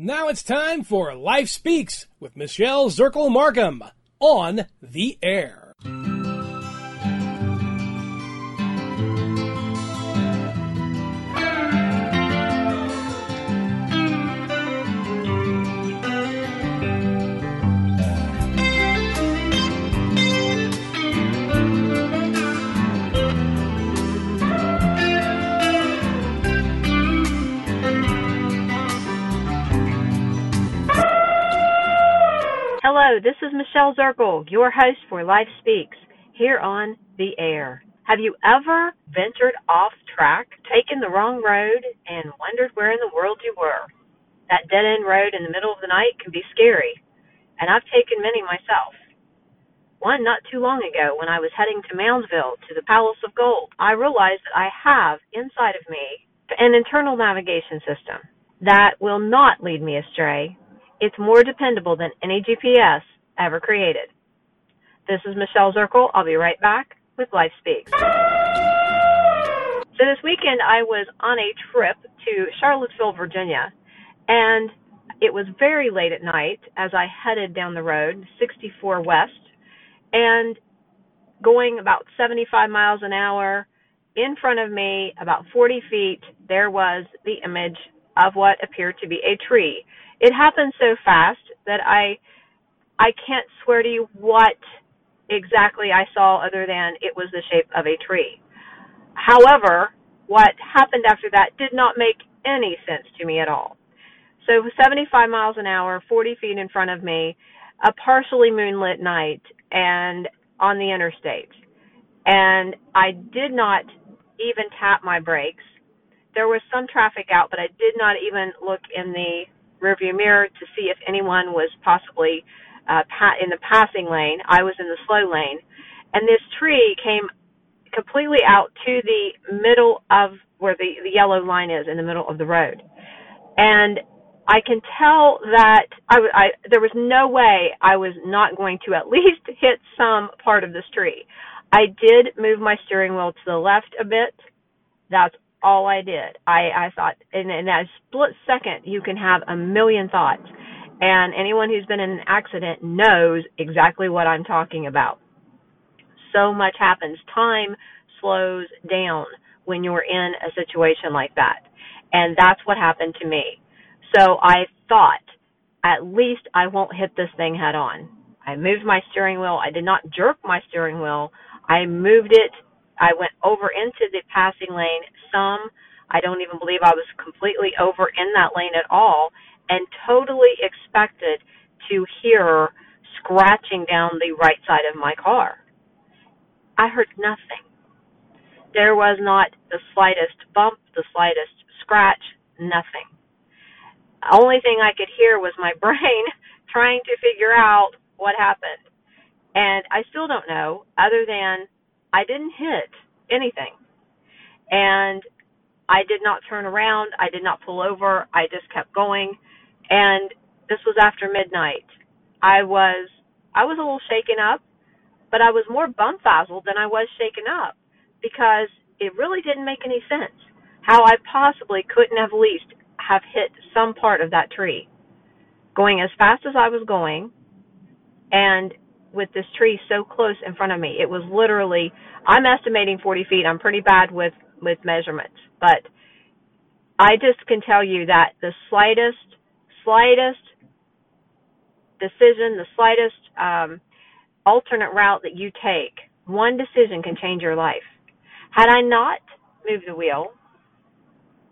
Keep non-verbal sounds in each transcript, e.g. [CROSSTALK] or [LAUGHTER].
Now it's time for Life Speaks with Michele Zirkle Markham on the air. Hello, this is Michele Zirkle, your host for Life Speaks, here on the air. Have you ever ventured off track, taken the wrong road, and wondered where in the world you were? That dead end road in the middle of the night can be scary, and I've taken many myself. One not too long ago when I was heading to Moundsville to the Palace of Gold, I realized that I have inside of me an internal navigation system that will not lead me astray it's more dependable than any GPS ever created. This is Michele Zirkle. I'll be right back with Life Speaks. So this weekend I was on a trip to Charlottesville, Virginia, and it was very late at night as I headed down the road, 64 West, and going about 75 miles an hour. In front of me, about 40 feet, there was the image of what appeared to be a tree it happened so fast that I I can't swear to you what exactly I saw other than it was the shape of a tree. However, what happened after that did not make any sense to me at all. So 75 miles an hour, 40 feet in front of me, a partially moonlit night and on the interstate. And I did not even tap my brakes. There was some traffic out, but I did not even look in the rearview mirror to see if anyone was possibly uh, in the passing lane. I was in the slow lane, and this tree came completely out to the middle of where the the yellow line is in the middle of the road, and I can tell that I, I there was no way I was not going to at [LAUGHS] least hit some part of this tree. I did move my steering wheel to the left a bit. That's all I did. I, I thought, in, in that split second, you can have a million thoughts. And anyone who's been in an accident knows exactly what I'm talking about. So much happens. Time slows down when you're in a situation like that. And that's what happened to me. So I thought, at least I won't hit this thing head on. I moved my steering wheel. I did not jerk my steering wheel. I moved it I went over into the passing lane some. I don't even believe I was completely over in that lane at all and totally expected to hear scratching down the right side of my car. I heard nothing. There was not the slightest bump, the slightest scratch, nothing. The only thing I could hear was my [LAUGHS] brain trying to figure out what happened. And I still don't know, other than I didn't hit anything. And I did not turn around. I did not pull over. I just kept going. And this was after midnight. I was I was a little shaken up, but I was more bumfuzzled than I was shaken up because it really didn't make any sense how I possibly couldn't have at least have hit some part of that tree. Going as fast as I was going and with this tree so close in front of me. It was literally I'm estimating 40 feet. I'm pretty bad with with measurements, but I just can tell you that the slightest slightest decision, the slightest um, alternate route that you take, one decision can change your life. Had I not moved the wheel,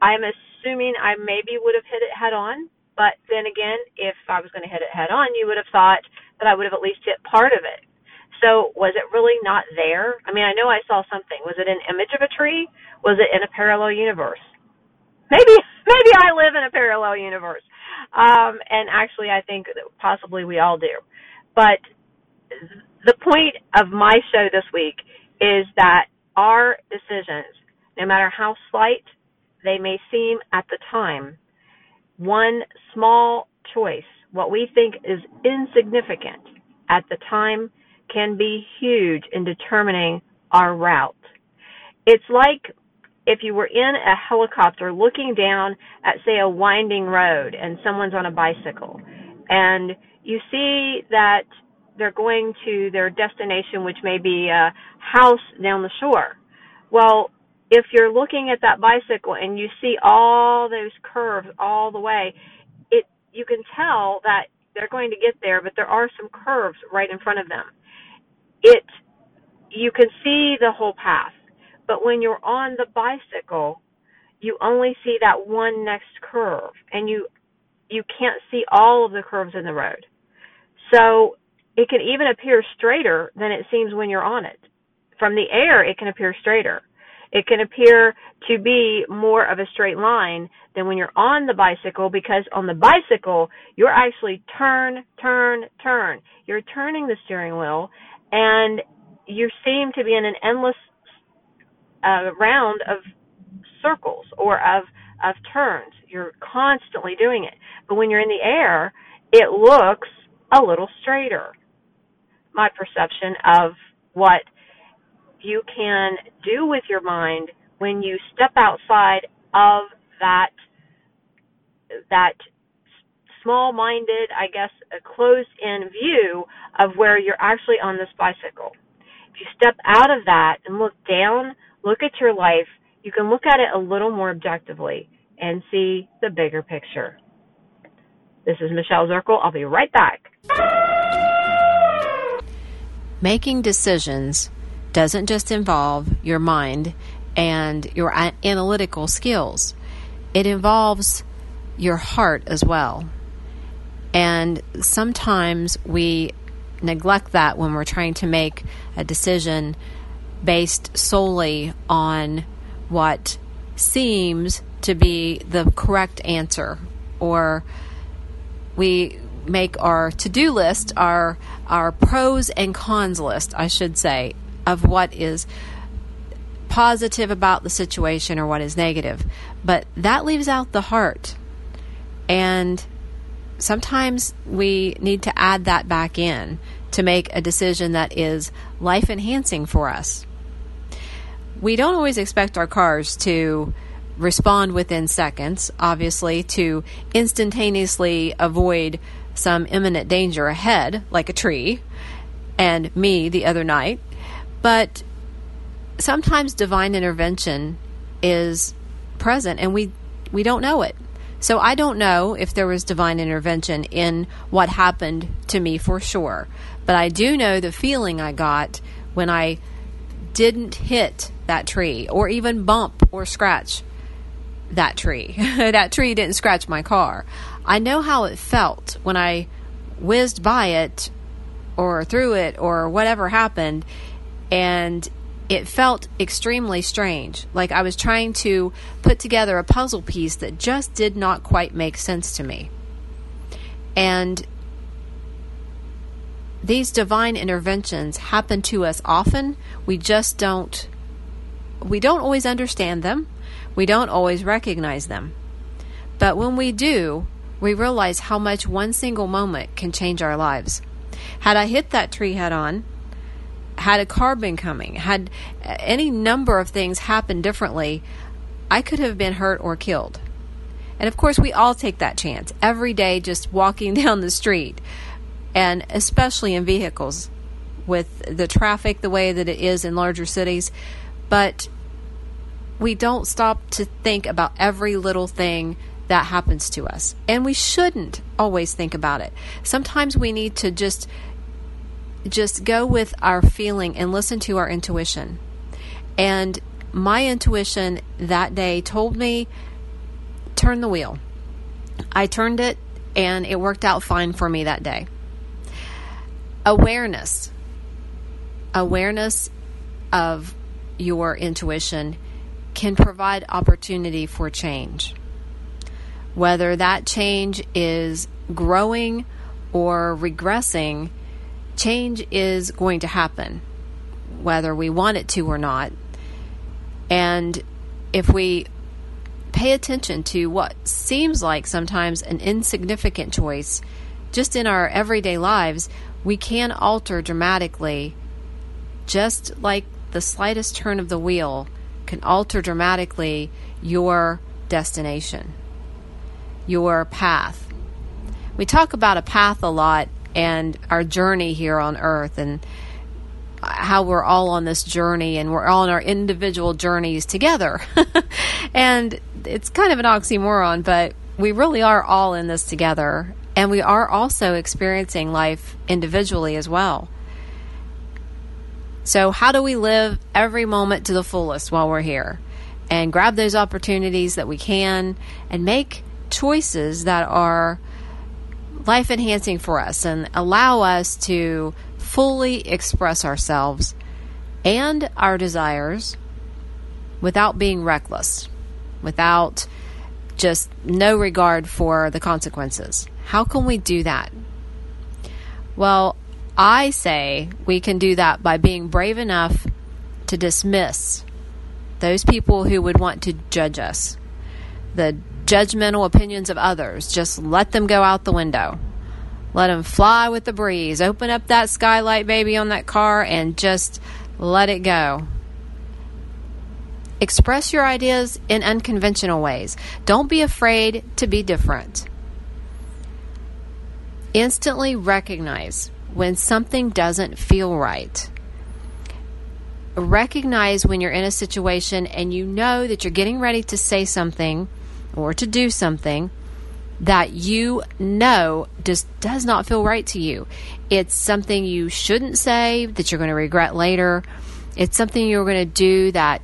I'm assuming I maybe would have hit it head on. But then again, if I was going to hit it head on, you would have thought that I would have at least hit part of it. So was it really not there? I mean, I know I saw something. Was it an image of a tree? Was it in a parallel universe? Maybe, maybe I live in a parallel universe. Um, and actually, I think that possibly we all do. But the point of my show this week is that our decisions, no matter how slight they may seem at the time, one small choice what we think is insignificant at the time can be huge in determining our route. It's like if you were in a helicopter looking down at, say, a winding road and someone's on a bicycle, and you see that they're going to their destination, which may be a house down the shore. Well, if you're looking at that bicycle and you see all those curves all the way, you can tell that they're going to get there, but there are some curves right in front of them. It you can see the whole path, but when you're on the bicycle, you only see that one next curve, and you you can't see all of the curves in the road. So it can even appear straighter than it seems when you're on it. From the air, it can appear straighter. It can appear to be more of a straight line than when you're on the bicycle because on the bicycle, you're actually turn, turn, turn. You're turning the steering wheel and you seem to be in an endless uh, round of circles or of, of turns. You're constantly doing it. But when you're in the air, it looks a little straighter. My perception of what you can do with your mind when you step outside of that that small-minded, I guess, a closed-in view of where you're actually on this bicycle. If you step out of that and look down, look at your life, you can look at it a little more objectively and see the bigger picture. This is Michele Zirkle. I'll be right back. Making decisions doesn't just involve your mind and your analytical skills, it involves your heart as well. And sometimes we neglect that when we're trying to make a decision based solely on what seems to be the correct answer or we make our to-do list our our pros and cons list I should say of what is positive about the situation or what is negative. But that leaves out the heart. And sometimes we need to add that back in to make a decision that is life enhancing for us. We don't always expect our cars to respond within seconds, obviously, to instantaneously avoid some imminent danger ahead, like a tree, and me the other night. But sometimes divine intervention is present and we we don't know it. So I don't know if there was divine intervention in what happened to me for sure. But I do know the feeling I got when I didn't hit that tree or even bump or scratch that tree. [LAUGHS] that tree didn't scratch my car. I know how it felt when I whizzed by it or through it or whatever happened and it felt extremely strange. Like I was trying to put together a puzzle piece that just did not quite make sense to me. And these divine interventions happen to us often. We just don't we don't always understand them. We don't always recognize them. But when we do, we realize how much one single moment can change our lives. Had I hit that tree head on, had a car been coming, had uh, any number of things happened differently, I could have been hurt or killed. And of course, we all take that chance every day just walking [LAUGHS] down the street, and especially in vehicles with the traffic the way that it is in larger cities. But we don't stop to think about every little thing that happens to us. And we shouldn't always think about it. Sometimes we need to just just go with our feeling and listen to our intuition. And my intuition that day told me turn the wheel. I turned it and it worked out fine for me that day. Awareness. Awareness of your intuition can provide opportunity for change. Whether that change is growing or regressing change is going to happen, whether we want it to or not. And if we pay attention to what seems like sometimes an insignificant choice, just in our everyday lives, we can alter dramatically, just like the slightest turn of the wheel can alter dramatically your destination, your path. We talk about a path a lot and our journey here on earth and how we're all on this journey and we're all on our individual journeys together. [LAUGHS] and it's kind of an oxymoron, but we really are all in this together. And we are also experiencing life individually as well. So, how do we live every moment to the fullest while we're here? And grab those opportunities that we can and make choices that are life enhancing for us and allow us to fully express ourselves and our desires without being reckless, without just no regard for the consequences. How can we do that? Well, I say we can do that by being brave enough to dismiss those people who would want to judge us, the judgmental opinions of others. Just let them go out the window. Let them fly with the breeze. Open up that skylight, baby, on that car and just let it go. Express your ideas in unconventional ways. Don't be afraid to be different. Instantly recognize when something doesn't feel right. Recognize when you're in a situation and you know that you're getting ready to say something or to do something that you know just does not feel right to you. It's something you shouldn't say that you're going to regret later. It's something you're going to do that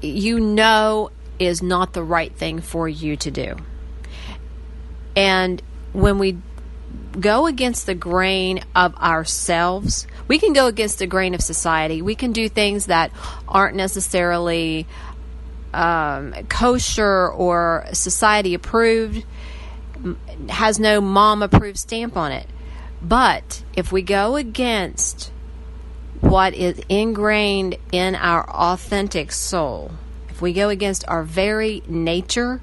you know is not the right thing for you to do. And when we go against the grain of ourselves, we can go against the grain of society. We can do things that aren't necessarily um, kosher or society approved, has no mom approved stamp on it. But if we go against what is ingrained in our authentic soul, if we go against our very nature,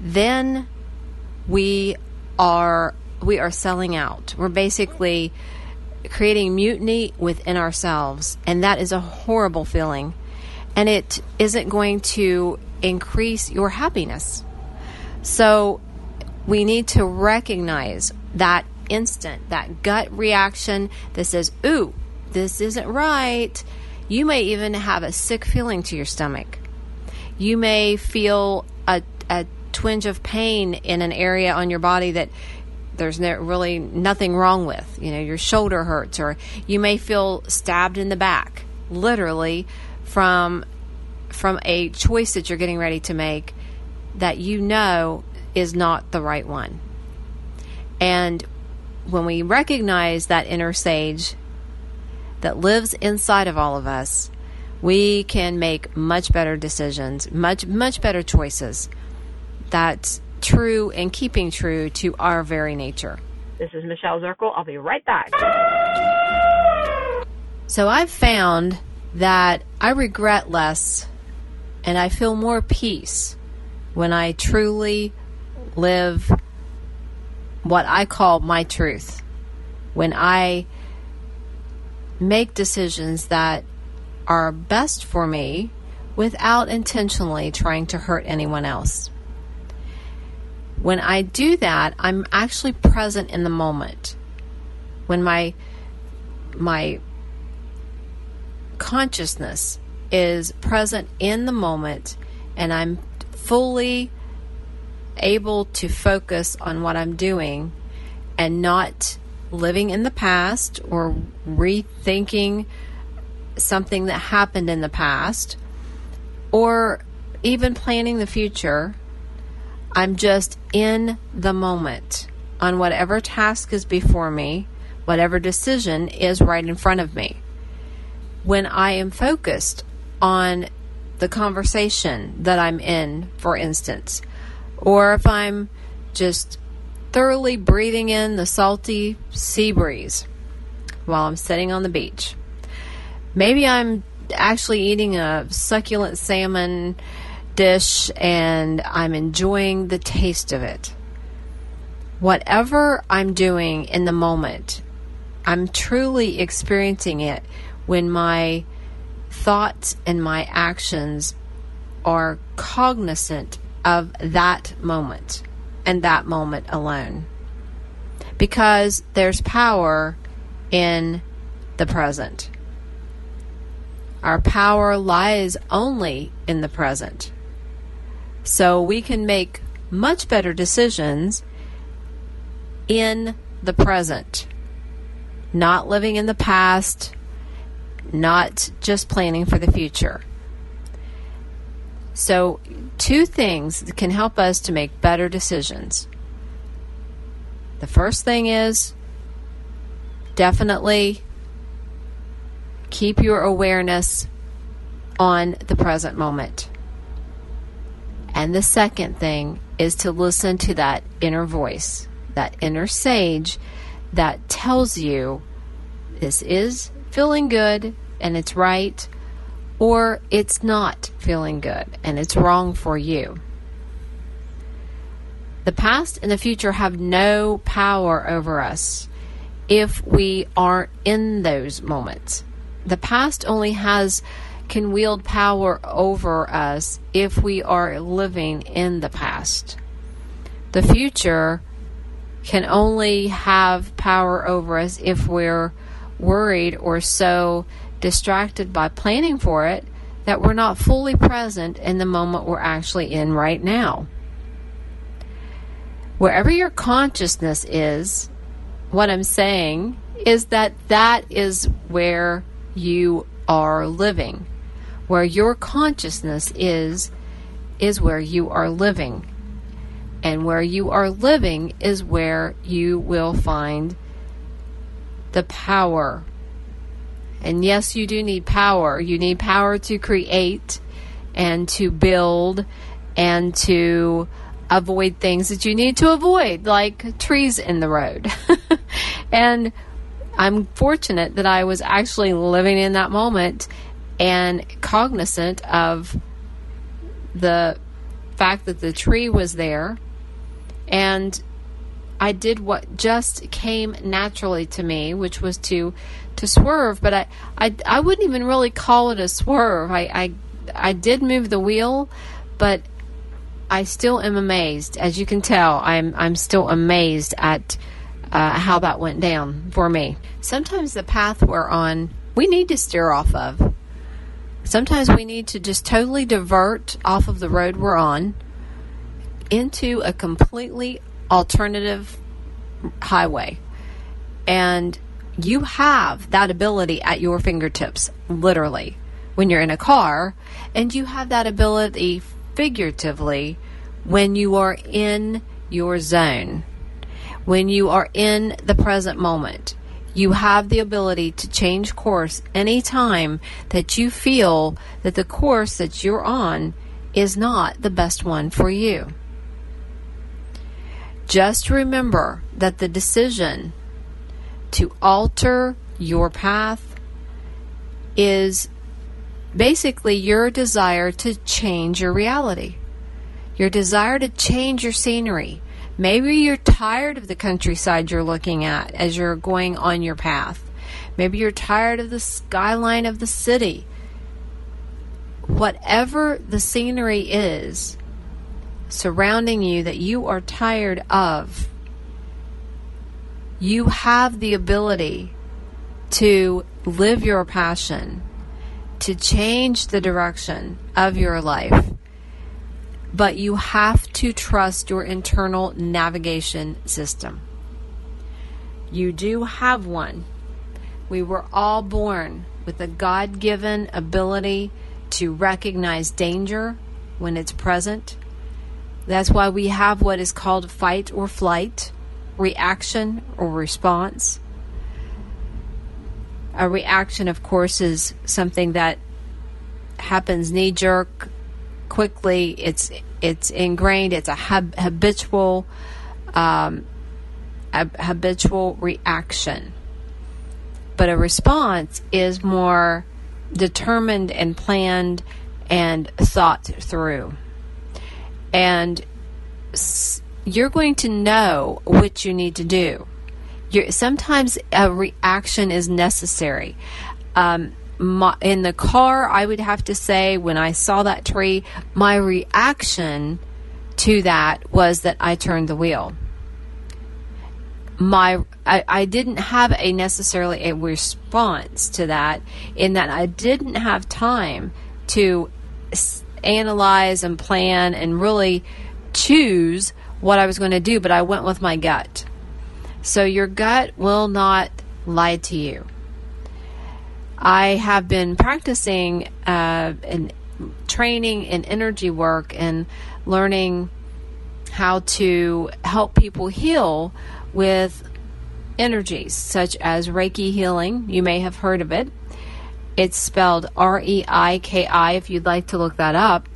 then we are we are selling out. We're basically creating mutiny within ourselves, and that is a horrible feeling and it isn't going to increase your happiness. So we need to recognize that instant, that gut reaction that says, Ooh, this isn't right. You may even have a sick feeling to your stomach. You may feel a, a twinge of pain in an area on your body that there's no, really nothing wrong with. You know, your shoulder hurts, or you may feel stabbed in the back, literally from from a choice that you're getting ready to make that you know is not the right one. And when we recognize that inner sage that lives inside of all of us, we can make much better decisions, much much better choices. That's true and keeping true to our very nature. This is Michele Zirkle. I'll be right back. So I've found that I regret less and I feel more peace when I truly live what I call my truth. When I make decisions that are best for me without intentionally trying to hurt anyone else. When I do that, I'm actually present in the moment. When my my consciousness is present in the moment and I'm fully able to focus on what I'm doing and not living in the past or rethinking something that happened in the past or even planning the future. I'm just in the moment on whatever task is before me, whatever decision is right in front of me. When I am focused on the conversation that I'm in, for instance, or if I'm just thoroughly breathing in the salty sea breeze while I'm sitting on the beach. Maybe I'm actually eating a succulent salmon dish and I'm enjoying the taste of it. Whatever I'm doing in the moment, I'm truly experiencing it when my thoughts and my actions are cognizant of that moment and that moment alone. Because there's power in the present. Our power lies only in the present. So we can make much better decisions in the present, not living in the past, not just planning for the future. So, two things can help us to make better decisions. The first thing is definitely keep your awareness on the present moment. And the second thing is to listen to that inner voice, that inner sage that tells you this is feeling good and it's right, or it's not feeling good and it's wrong for you. The past and the future have no power over us if we aren't in those moments. The past only has can wield power over us if we are living in the past. The future can only have power over us if we're worried or so distracted by planning for it that we're not fully present in the moment we're actually in right now. Wherever your consciousness is, what I'm saying is that that is where you are living. Where your consciousness is, is where you are living. And where you are living is where you will find the power. And yes, you do need power. You need power to create and to build and to avoid things that you need to avoid, like trees in the road. [LAUGHS] and I'm fortunate that I was actually living in that moment and cognizant of the fact that the tree was there and I did what just came naturally to me, which was to to swerve. But I I, I wouldn't even really call it a swerve. I, I I did move the wheel, but I still am amazed. As you can tell, I'm I'm still amazed at uh, how that went down for me. Sometimes the path we're on, we need to steer off of. Sometimes we need to just totally divert off of the road we're on into a completely alternative highway. And you have that ability at your fingertips, literally, when you're in a car, and you have that ability figuratively when you are in your zone, when you are in the present moment. You have the ability to change course anytime that you feel that the course that you're on is not the best one for you. Just remember that the decision to alter your path is basically your desire to change your reality, your desire to change your scenery. Maybe you're tired of the countryside you're looking at as you're going on your path. Maybe you're tired of the skyline of the city. Whatever the scenery is, surrounding you that you are tired of, you have the ability to live your passion, to change the direction of your life. But you have to trust your internal navigation system. You do have one. We were all born with a God given ability to recognize danger when it's present that's why we have what is called fight or flight, reaction or response. A reaction, of course, is something that happens knee jerk, quickly. It's it's ingrained. It's a hab- habitual um, a habitual reaction. But a response is more determined and planned and thought through and you're going to know what you need to do. You're, sometimes a reaction is necessary. Um, my, in the car, I would have to say, when I saw that tree, my reaction to that was that I turned the wheel. My, I, I didn't have a necessarily a response to that in that I didn't have time to analyze and plan and really choose what I was going to do, but I went with my gut. So your gut will not lie to you. I have been practicing uh, and training in energy work and learning how to help people heal with energies such as Reiki healing. You may have heard of it. It's spelled R E I K I if you'd like to look that up.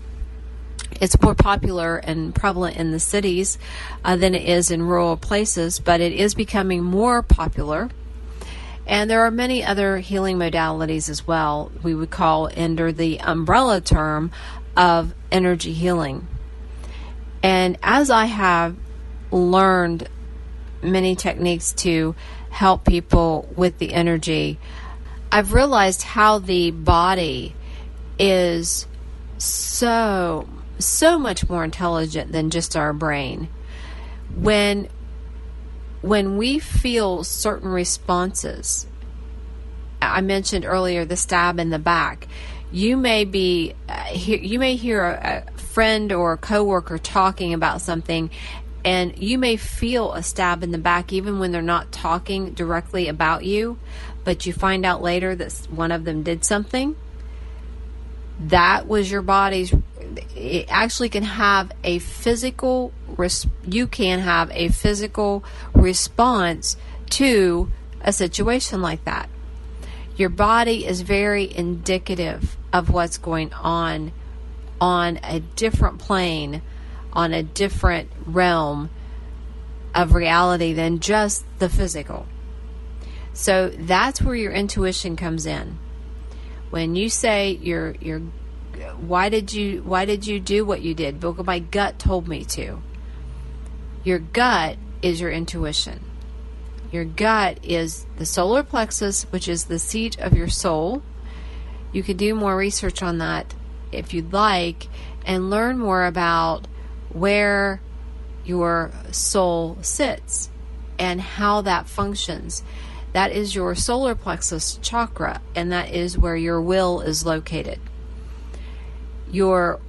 It's more popular and prevalent in the cities uh, than it is in rural places, but it is becoming more popular. And there are many other healing modalities as well, we would call under the umbrella term of energy healing. And as I have learned many techniques to help people with the energy, I've realized how the body is so, so much more intelligent than just our brain. When when we feel certain responses, I mentioned earlier the stab in the back. You may be, uh, you may hear a, a friend or a coworker talking about something, and you may feel a stab in the back even when they're not talking directly about you, but you find out later that one of them did something. That was your body's. It actually can have a physical. You can have a physical response to a situation like that. Your body is very indicative of what's going on on a different plane, on a different realm of reality than just the physical. So that's where your intuition comes in. When you say you're you're why did you why did you do what you did? Because my gut told me to. Your gut is your intuition. Your gut is the solar plexus, which is the seat of your soul. You can do more research on that if you'd like and learn more about where your soul sits and how that functions. That is your solar plexus chakra, and that is where your will is located. Your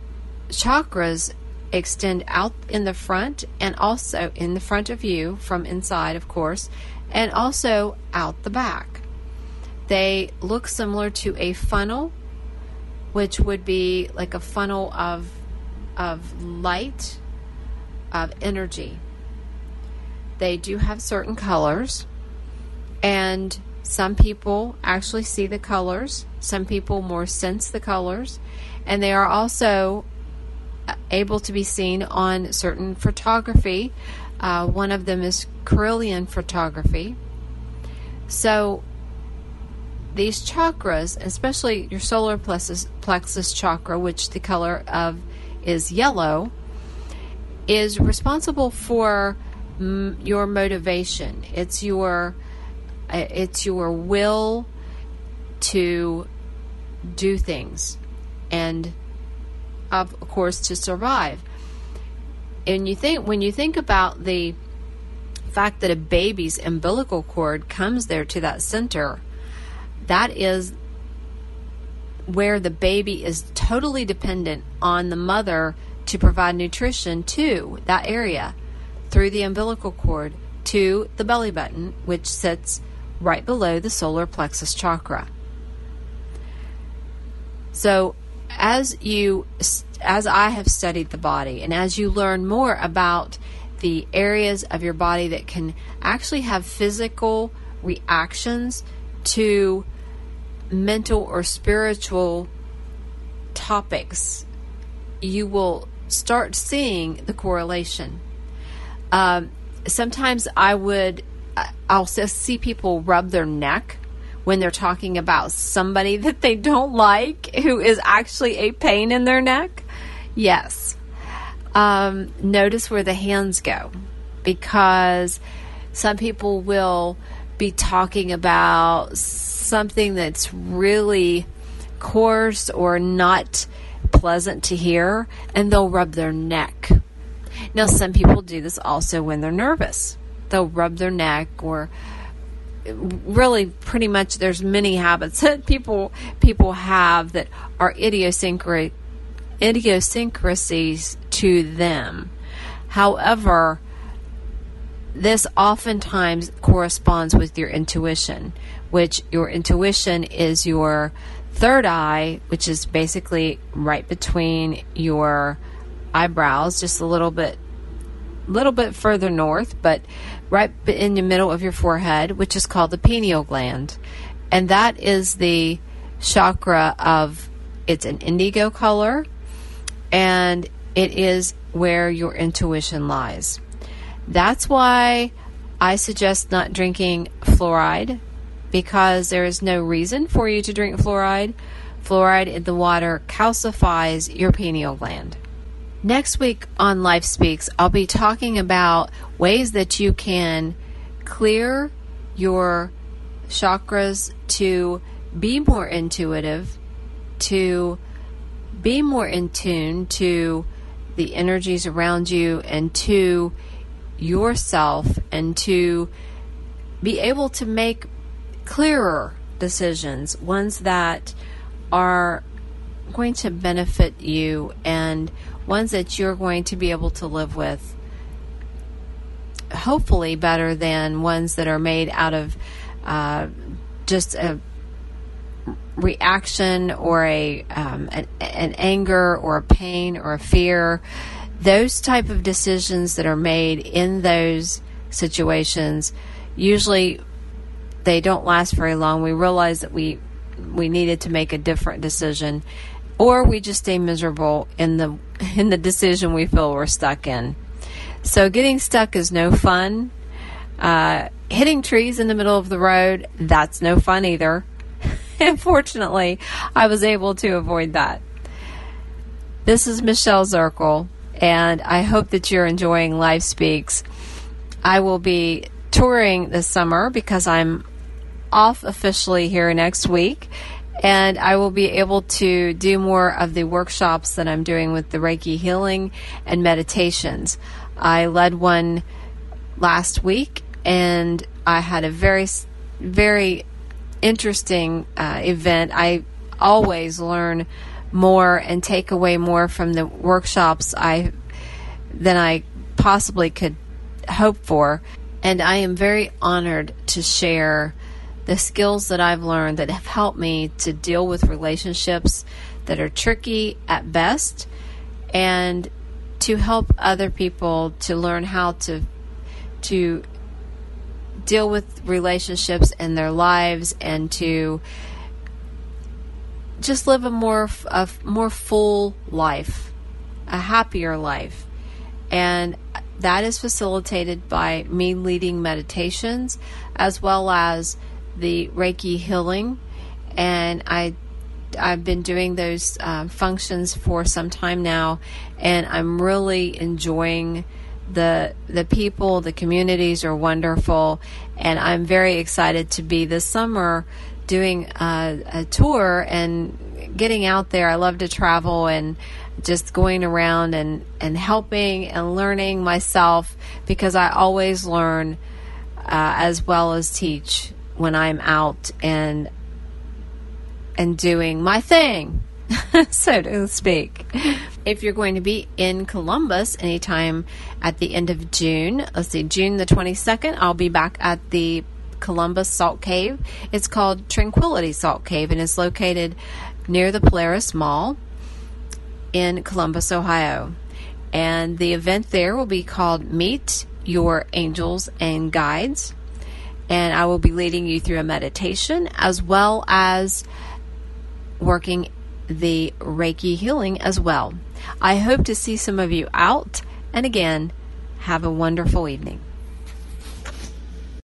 chakras extend out in the front and also in the front of you from inside, of course, and also out the back. They look similar to a funnel, which would be like a funnel of of light, of energy. They do have certain colors, and some people actually see the colors, some people more sense the colors, and they are also able to be seen on certain photography. Uh, one of them is Kirlian photography. So, these chakras, especially your solar plexus, plexus chakra, which the color of is yellow, is responsible for mm, your motivation. It's your uh, it's your will to do things and of course to survive. And you think when you think about the fact that a baby's umbilical cord comes there to that center, that is where the baby is totally dependent on the mother to provide nutrition to that area through the umbilical cord to the belly button, which sits right below the solar plexus chakra. So, as you as I have studied the body and as you learn more about the areas of your body that can actually have physical reactions to mental or spiritual topics, you will start seeing the correlation. Um, sometimes I would, I'll see people rub their neck when they're talking about somebody [LAUGHS] that they don't like who is actually a pain in their neck. Yes. Um, notice where the hands go because some people will be talking about something that's really coarse or not pleasant to hear, and they'll rub their neck. Now, some people do this also when they're nervous. They'll rub their neck or really pretty much there's many habits that people people have that are idiosyncratic idiosyncrasies to them. However, this oftentimes corresponds with your intuition, which your intuition is your third eye, which is basically right between your eyebrows, just a little bit little bit further north, but right in the middle of your forehead, which is called the pineal gland. And that is the chakra of it's an indigo color and it is where your intuition lies. That's why I suggest not drinking fluoride because there is no reason for you to drink fluoride. Fluoride in the water calcifies your pineal gland. Next week on Life Speaks, I'll be talking about ways that you can clear your chakras to be more intuitive, to be more in tune to the energies around you and to yourself and to be able to make clearer decisions, ones that are going to benefit you and ones that you're going to be able to live with. Hopefully, better than ones that are made out of uh, just a reaction or a um, an, an anger or a pain or a fear. Those type of decisions that are made in those situations usually they don't last very long. We realize that we we needed to make a different decision or we just stay miserable in the in the decision we feel we're stuck in. So getting stuck is no fun. Uh, hitting trees in the middle of the road, that's no fun either. [LAUGHS] and fortunately, I was able to avoid that. This is Michele Zirkle, and I hope that you're enjoying Life Speaks. I will be touring this summer because I'm off officially here next week and I will be able to do more of the workshops that I'm doing with the Reiki healing and meditations. I led one last week and I had a very, very interesting uh, event. I always learn more and take away more from the workshops I than I possibly could hope for. And I am very honored to share the skills that I've learned that have helped me to deal with relationships that are tricky at best and to help other people to learn how to to deal with relationships in their lives and to just live a more a more full life, a happier life. And that is facilitated by me leading meditations as well as the Reiki healing, and I I've been doing those uh, functions for some time now, and I'm really enjoying the the people. The communities are wonderful, and I'm very excited to be this summer doing a, a tour and getting out there. I love to travel and just going around and and helping and learning myself because I always learn uh, as well as teach when I'm out and and doing my thing, [LAUGHS] so to speak. If you're going to be in Columbus anytime at the end of June, let's see, June the 22nd, I'll be back at the Columbus Salt Cave. It's called Tranquility Salt Cave and is located near the Polaris Mall in Columbus, Ohio. And the event there will be called Meet Your Angels and Guides and I will be leading you through a meditation as well as working the Reiki healing as well. I hope to see some of you out, and again, have a wonderful evening.